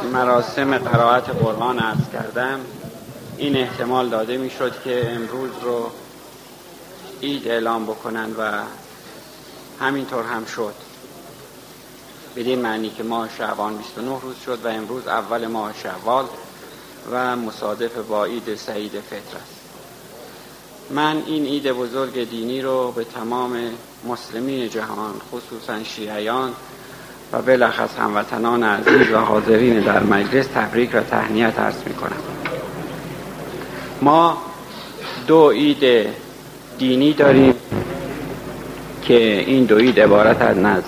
مراسم قرائت قرآن عرض کردم. این احتمال داده می‌شد که امروز رو عید اعلام بکنن و همینطور هم شد. بدین معنی که ماه شعبان 29 روز شد و امروز اول ماه شوال و مصادف با عید سعید فطر است. من این عید بزرگ دینی رو به تمام مسلمین جهان خصوصا شیعیان و بلخص هموطنان عزیز و حاضرین در مجلس تبریک و تهنیت عرض می کنم ما دو عید دینی داریم که این دو عید عبارت از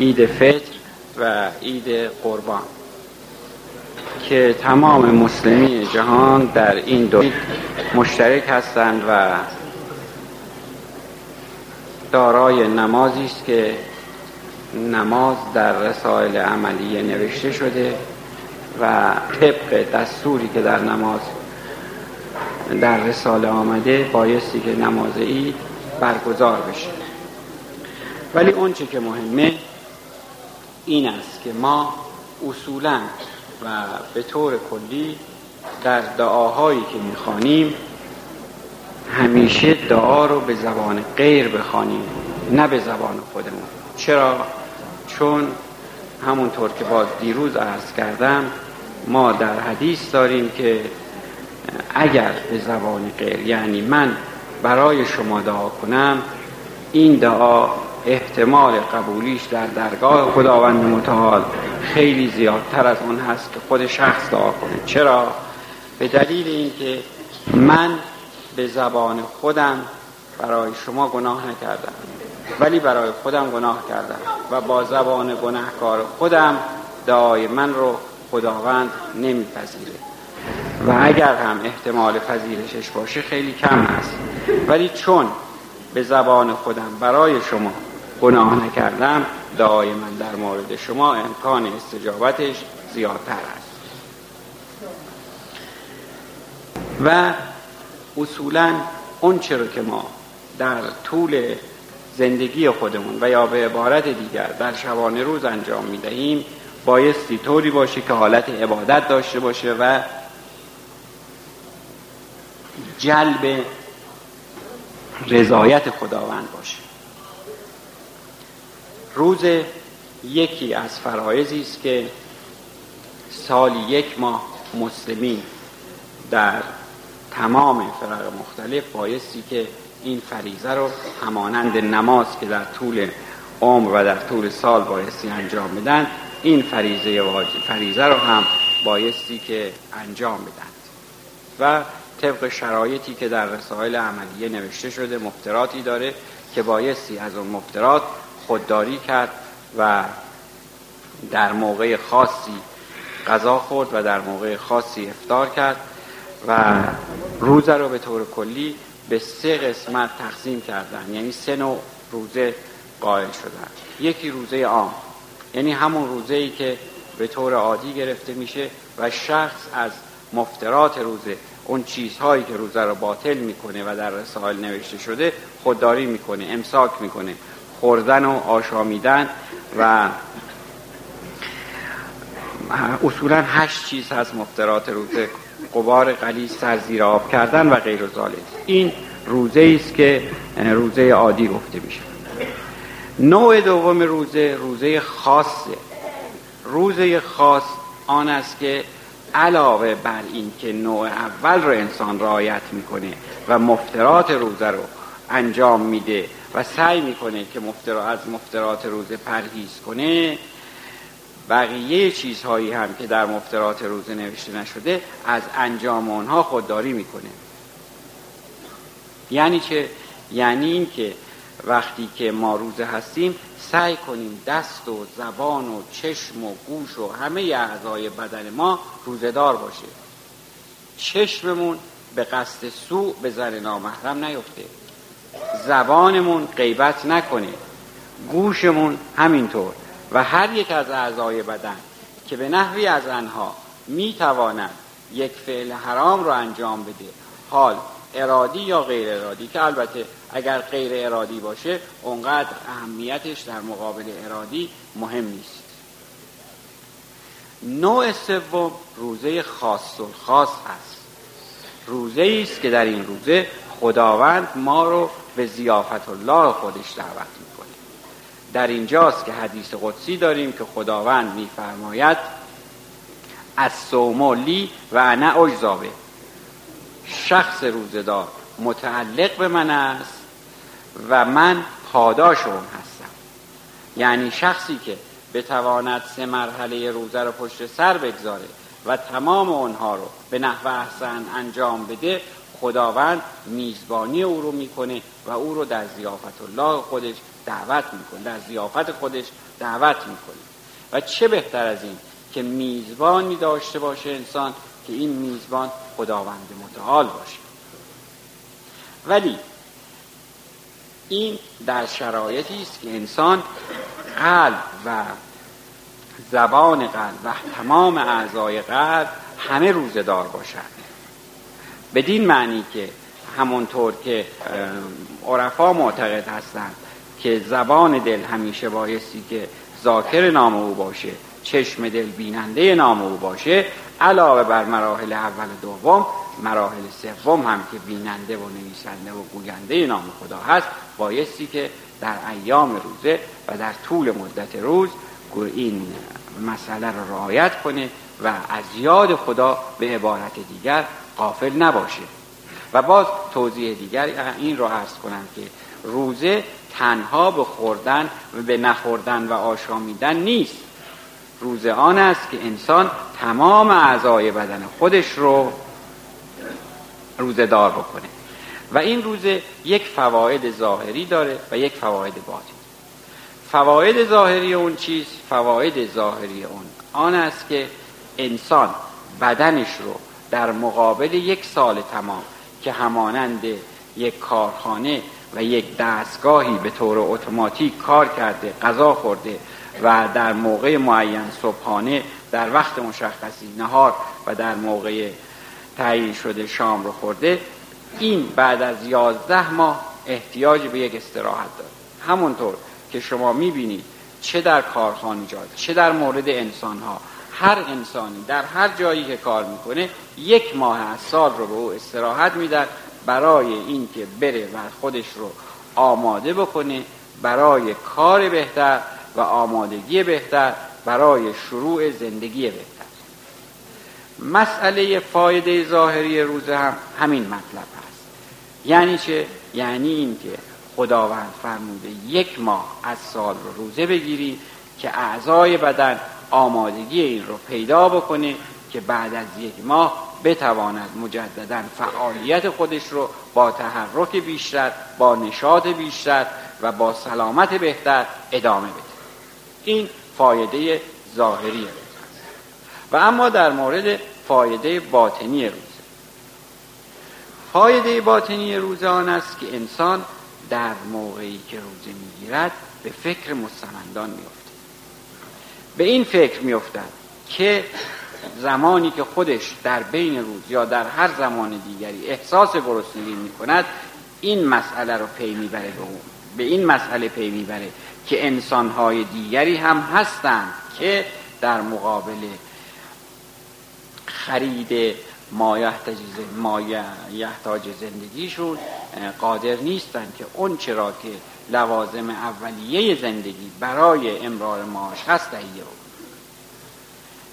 عید فطر و عید قربان که تمام مسلمین جهان در این دو مشترک هستند و دارای نمازی است که نماز در رسائل عملیه نوشته شده و طبق دستوری که در نماز در رساله آمده بایستی که نماز عید برگزار بشه ولی اونچه که مهمه این است که ما اصولا و به طور کلی در دعاهایی که می‌خوانیم همیشه دعا رو به زبان غیر بخوانیم نه به زبان خودمون چرا؟ چون همونطور که باز دیروز عرض کردم ما در حدیث داریم که اگر به زبان غیر یعنی من برای شما دعا کنم این دعا احتمال قبولیش در درگاه خداوند متعال خیلی زیادتر از اون هست که خود شخص دعا کنه چرا؟ به دلیل اینکه من به زبان خودم برای شما گناه نکردم ولی برای خودم گناه کردم و با زبان گناهکار خودم دعای من رو خداوند نمیپذیره. و اگر هم احتمال پذیرشش باشه خیلی کم هست ولی چون به زبان خودم برای شما گناه نکردم دعای من در مورد شما امکان استجابتش زیادتر است. و اصولا اون چرا که ما در طول زندگی خودمون و یا به عبارت دیگر در شبانه روز انجام می دهیم بایستی طوری باشه که حالت عبادت داشته باشه و جلب رضایت خداوند باشه. روز یکی از فرایزی است که سالی یک ماه مسلمین در تمام فرق مختلف بایستی که این فریزه رو همانند نماز که در طول عمر و در طول سال بایستی انجام بدن این فریزه واجب فریزه رو هم بایستی که انجام بدن و طبق شرایطی که در رسائل عملیه نوشته شده مفتراتی داره که بایستی از اون مفترات خودداری کرد و در موقع خاصی غذا خورد و در موقع خاصی افتار کرد و روزه رو به طور کلی به سه قسمت تقسیم کردن. یعنی سه نوع روزه قائل شدن. یکی روزه عام. یعنی همون روزه ای که به طور عادی گرفته میشه و شخص از مفترات روزه اون چیزهایی که روزه رو باطل می‌کنه و در رسائل نوشته شده خودداری می‌کنه امساک می‌کنه. خوردن و آشامیدن و اصولا هشت چیز هست مفترات روزه. قبار قلیز سر زیر آب کردن و غیر ذالک این روزه است که روزه عادی گفته میشه. نوع دوم روزه روزه خاصه. روزه خاص آن است که علاوه بر این که نوع اول رو انسان رعایت می‌کنه و مفترات روزه رو انجام میده و سعی می‌کنه که مفترا از مفترات روزه پرهیز کنه بقیه چیزهایی هم که در مفترات روزه نوشته نشده از انجام آنها خودداری می‌کنه. یعنی چه؟ یعنی این که وقتی که ما روزه هستیم سعی کنیم دست و زبان و چشم و گوش و همه اعضای بدن ما روزدار باشه. چشممون به قصد سوء به زن نامحرم نیفته. زبانمون غیبت نکنه. گوشمون همینطور. و هر یک از اعضای بدن که به نحوی از آنها می‌تواند یک فعل حرام رو انجام بده. حال ارادی یا غیر ارادی که البته اگر غیر ارادی باشه اونقدر اهمیتش در مقابل ارادی مهم نیست. نوع سوم روزه خاص و خاص هست. روزه است که در این روزه خداوند ما رو به زیافت الله خودش دعوت می‌کنه. در اینجاست که حدیث قدسی داریم که خداوند میفرماید از سومولی و انا اجزابه. شخص روزدار متعلق به من است و من پاداش اون هستم. یعنی شخصی که بتواند سه مرحله روزه رو پشت سر بگذاره و تمام اونها رو به نحو احسن انجام بده خداوند میزبانی او رو می‌کنه و او رو در زیافت الله خودش دعوت می‌کنه. در زیافت خودش دعوت می‌کنه. و چه بهتر از این که میزبانی داشته باشه انسان که این میزبان خداوند متعال باشه. ولی این در شرایطی است که انسان قلب و زبان قلب و تمام اعضای قلب همه روزدار باشند. بدین معنی که همونطور که عرفا معتقد هستند که زبان دل همیشه بایستی که ذاکر نام او باشه چشم دل بیننده نام او باشه علاوه بر مراحل اول و دوم مراحل سوم هم که بیننده و نویسنده و گوینده نام خدا هست بایستی که در ایام روزه و در طول مدت روز این مسئله را رعایت کنه و از یاد خدا به عبارت دیگر قافل نباشه. و باز توضیح دیگر این را عرض کنم که روزه تنها به خوردن و به نخوردن و آشامیدن نیست. روزه آن است که انسان تمام اعضای بدن خودش رو روزه دار بکنه. و این روزه یک فواید ظاهری داره و یک فواید باطنی. فواید ظاهری اون چیز فواید ظاهری اون آن است که انسان بدنش رو در مقابل یک سال تمام که همانند یک کارخانه و یک دستگاهی به طور اتوماتیک کار کرده غذا خورده و در موقع معین صبحانه در وقت مشخصی نهار و در موقع تعیین شده شام رو خورده. این بعد از یازده ماه احتیاج به یک استراحت داره. همونطور که شما می‌بینید چه در کارخانجات چه در مورد انسان ها هر انسانی در هر جایی که کار می‌کنه یک ماه از سال رو به او استراحت میدن برای اینکه بره و خودش رو آماده بکنه برای کار بهتر و آمادگی بهتر برای شروع زندگی بهتر مسئله فایده ظاهری روزه هم همین مطلب هست یعنی چه؟ یعنی اینکه خداوند فرموده یک ماه از سال رو روزه بگیری که اعضای بدن آمادگی این رو پیدا بکنه که بعد از یک ماه بتواند مجددا فعالیت خودش رو با تحرک بیشتر با نشاط بیشتر و با سلامت بهتر ادامه بده. این فایده ظاهری و اما در مورد فایده باطنی روزه فایده باطنی روزه آن است که انسان در موقعی که روزه می‌گیرد به فکر مستمندان میفته به این فکر میافتد که زمانی که خودش در بین روز یا در هر زمان دیگری احساس گرسنگی می کند این مسئله رو پی می‌بره به اون به این مسئله پی می‌بره که انسانهای دیگری هم هستند که در مقابل خرید ما یحتاج زندگیشون قادر نیستند که اون چرا که لوازم اولیه زندگی برای امرار معاش هست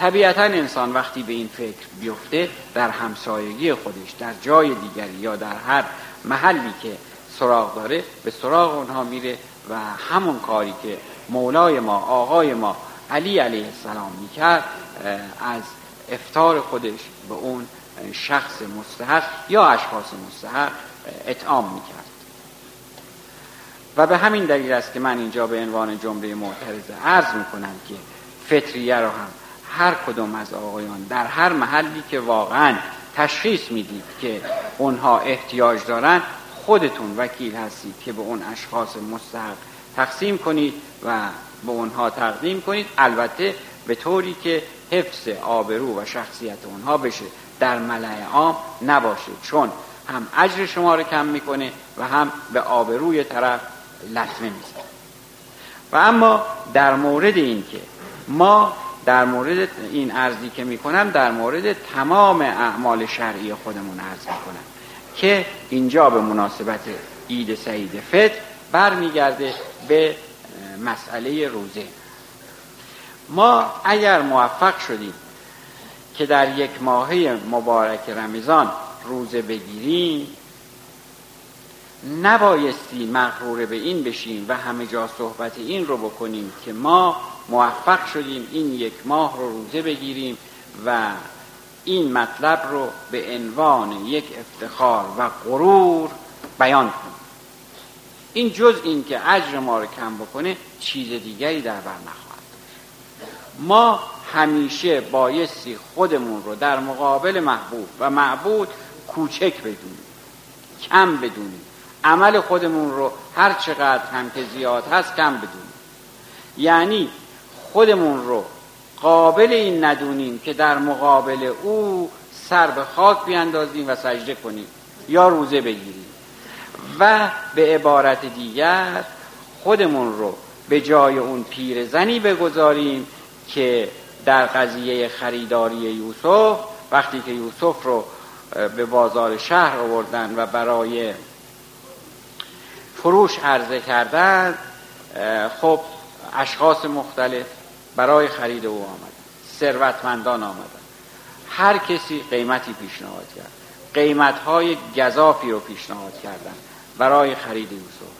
طبیعتا انسان وقتی به این فکر بیفته در همسایگی خودش در جای دیگری یا در هر محلی که سراغ داره به سراغ اونها میره و همون کاری که مولای ما آقای ما علی علیه السلام می‌کرد از افتار خودش به اون شخص مستحق یا اشخاص مستحق اطعام می‌کرد. و به همین دلیل است که من اینجا به عنوان جمله معترضه عرض می‌کنم که فطریه رو هم هر کدوم از آقایان در هر محلی که واقعا تشخیص می‌دید که اونها احتیاج دارن خودتون وکیل هستید که به اون اشخاص مستحق تقسیم کنید و به اونها تقدیم کنید. البته به طوری که حفظ آبرو و شخصیت اونها بشه. در ملع عام نباشه چون هم اجر شما رو کم می‌کنه و هم به آبروی طرف لطمه می‌زنه. و اما در مورد این که ما در مورد این عرضی که می‌کنم در مورد تمام اعمال شرعی خودمون عرض می‌کنم که اینجا به مناسبت عید سعید فطر برمیگرده به مسئله روزه. ما اگر موفق شدیم که در یک ماهه مبارک رمضان روزه بگیریم نبایستی مغرور به این بشیم و همه جا صحبت این رو بکنیم که ما موفق شدیم این یک ماه رو روزه بگیریم و این مطلب رو به عنوان یک افتخار و غرور بیان کنیم. این جز این که اجر ما رو کم بکنه چیز دیگری در بر نخواهد. ما همیشه بایستی خودمون رو در مقابل محبوب و معبود کوچک بدونیم کم بدونیم. عمل خودمون رو هر چقدر هم که زیاد هست کم بدونیم. یعنی خودمون رو قابل این ندونیم که در مقابل او سر به خاک بیاندازیم و سجده کنیم یا روزه بگیریم. و به عبارت دیگر خودمون رو به جای اون پیرزنی بگذاریم که در قضیه خریداری یوسف وقتی که یوسف رو به بازار شهر آوردن و برای فروش عرضه کردن خب اشخاص مختلف برای خرید او آمد. ثروتمندان آمدن هر کسی قیمتی پیشنهاد کرد. قیمت های گذافی رو پیشنهاد کردن برای خرید یوسف.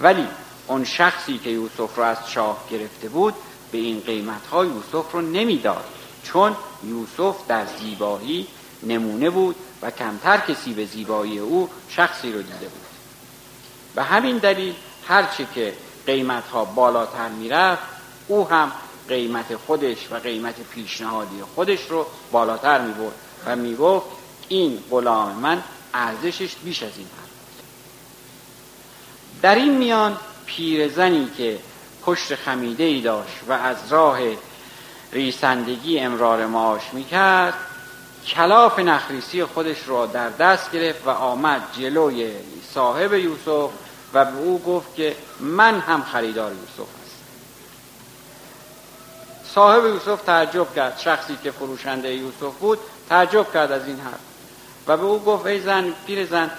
ولی اون شخصی که یوسف رو از شاه گرفته بود به این قیمت ها یوسف رو نمی‌داد. چون یوسف در زیبایی نمونه بود و کمتر کسی به زیبایی او شخصی رو دیده بود. و همین دلیل هرچه که قیمت ها بالاتر می‌رفت او هم قیمت خودش و قیمت پیشنهادی خودش رو بالاتر می برد و می گفت این غلام من ارزشش بیش از این هست در این میان پیرزنی که پشت خمیده ای داشت و از راه ریسندگی امرار معاش می‌کرد کلاف نخریسی خودش را در دست گرفت و آمد جلوی صاحب یوسف و به او گفت که من هم خریدار یوسف صاحب یوسف تعجب کرد. شخصی که فروشنده یوسف بود تعجب کرد از این حرف. و به او گفت ای زن پیر زن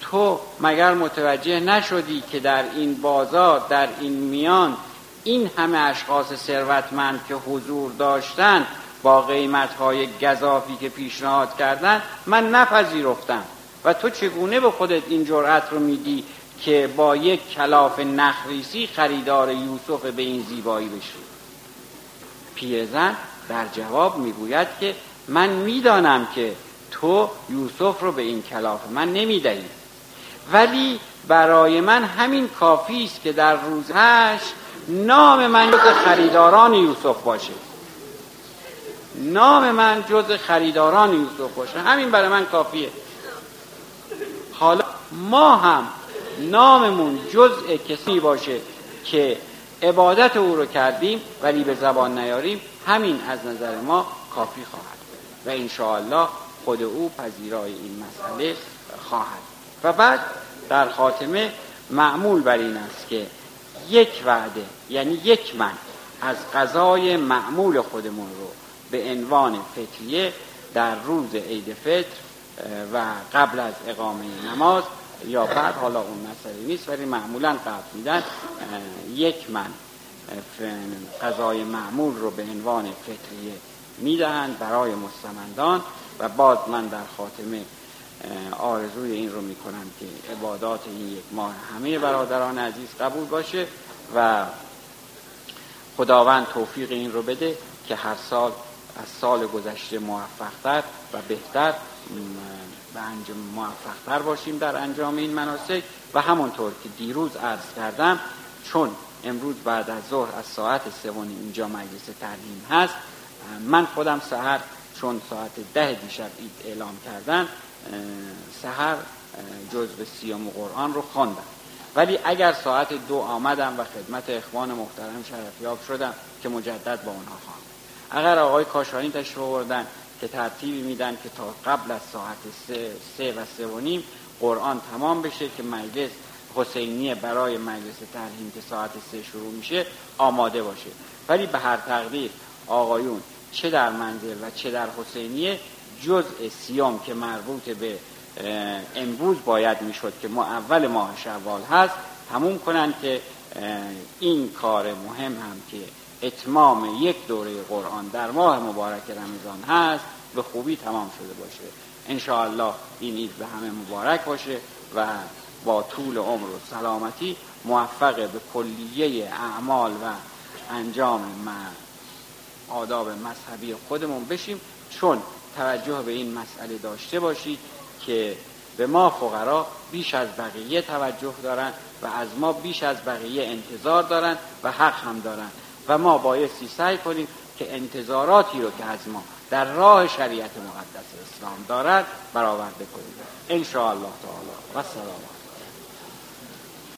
تو مگر متوجه نشدی که در این بازار در این میان این همه اشخاص ثروتمند که حضور داشتن با قیمت های گذافی که پیشنهاد کردن من نپذیرفتم؟ و تو چگونه به خودت این جرأت رو میدی که با یک کلاف نخریسی خریدار یوسف به این زیبایی بشی؟ پیرزن در جواب می‌گوید که من می‌دانم که تو یوسف رو به این کلاف من نمی‌دهی. ولی برای من همین کافی است که در روزش نام من جز خریداران یوسف باشه. نام من جز خریداران یوسف باشه. همین برای من کافیه. حالا ما هم ناممون جزء کسی باشه که عبادت او رو کردیم ولی به زبان نیاریم همین از نظر ما کافی خواهد. و انشاءالله خود او پذیرای این مسئله خواهد. و بعد در خاتمه معمول بر این است که یک وعده یعنی یک من از قضای معمول خودمون رو به عنوان فطریه در روز عید فطر و قبل از اقامه نماز یا بعد حالا اون مسئله نیست ولی معمولا قبل میدن یک من قضای معمول رو به عنوان فطریه می‌دهند برای مستمندان و باز من در خاتمه آرزوی این رو می‌کنم که عبادات این یک ماه همه برادران عزیز قبول باشه و خداوند توفیق این رو بده که هر سال از سال گذشته موفقتر و بهتر به انجام موفقتر باشیم در انجام این مناسک و همونطور که دیروز عرض کردم چون امروز بعد از ظهر از ساعت سوانی اینجا مجلس ترهیم هست من خودم سهر چون ساعت ده دیشب اعلام کردن سهر جزء سیام قرآن رو خواندم. ولی اگر ساعت دو آمدم و خدمت اخوان محترم شرفیاب شدم که مجدد با اونها خواهم اگر آقای کاشانی تشریف آوردن که ترتیبی میدن که تا قبل از ساعت سه, سه و سه و نیم قرآن تمام بشه که مجلس حسینیه برای مجلس ترهیم که ساعت سه شروع میشه آماده باشه. ولی به هر تقدیر آقایون چه در منزل و چه در حسینیه جزء سیام که مربوط به امروز باید می‌شد که ما اول ماه شوال هست تموم کنند که این کار مهم هم که اتمام یک دوره قرآن در ماه مبارک رمضان هست به خوبی تمام شده باشه. انشاءالله این عید به همه مبارک باشه و با طول عمر و سلامتی موفق به کلیه اعمال و انجام آداب مذهبی خودمون بشیم. چون توجه به این مسئله داشته باشید که به ما فقرا بیش از بقیه توجه دارن و از ما بیش از بقیه انتظار دارن و حق هم دارن. و ما بایستی سعی کنیم که انتظاراتی رو که از ما در راه شریعت مقدس اسلام دارد برآورده کنیم. ان الله تعالی. و سلام.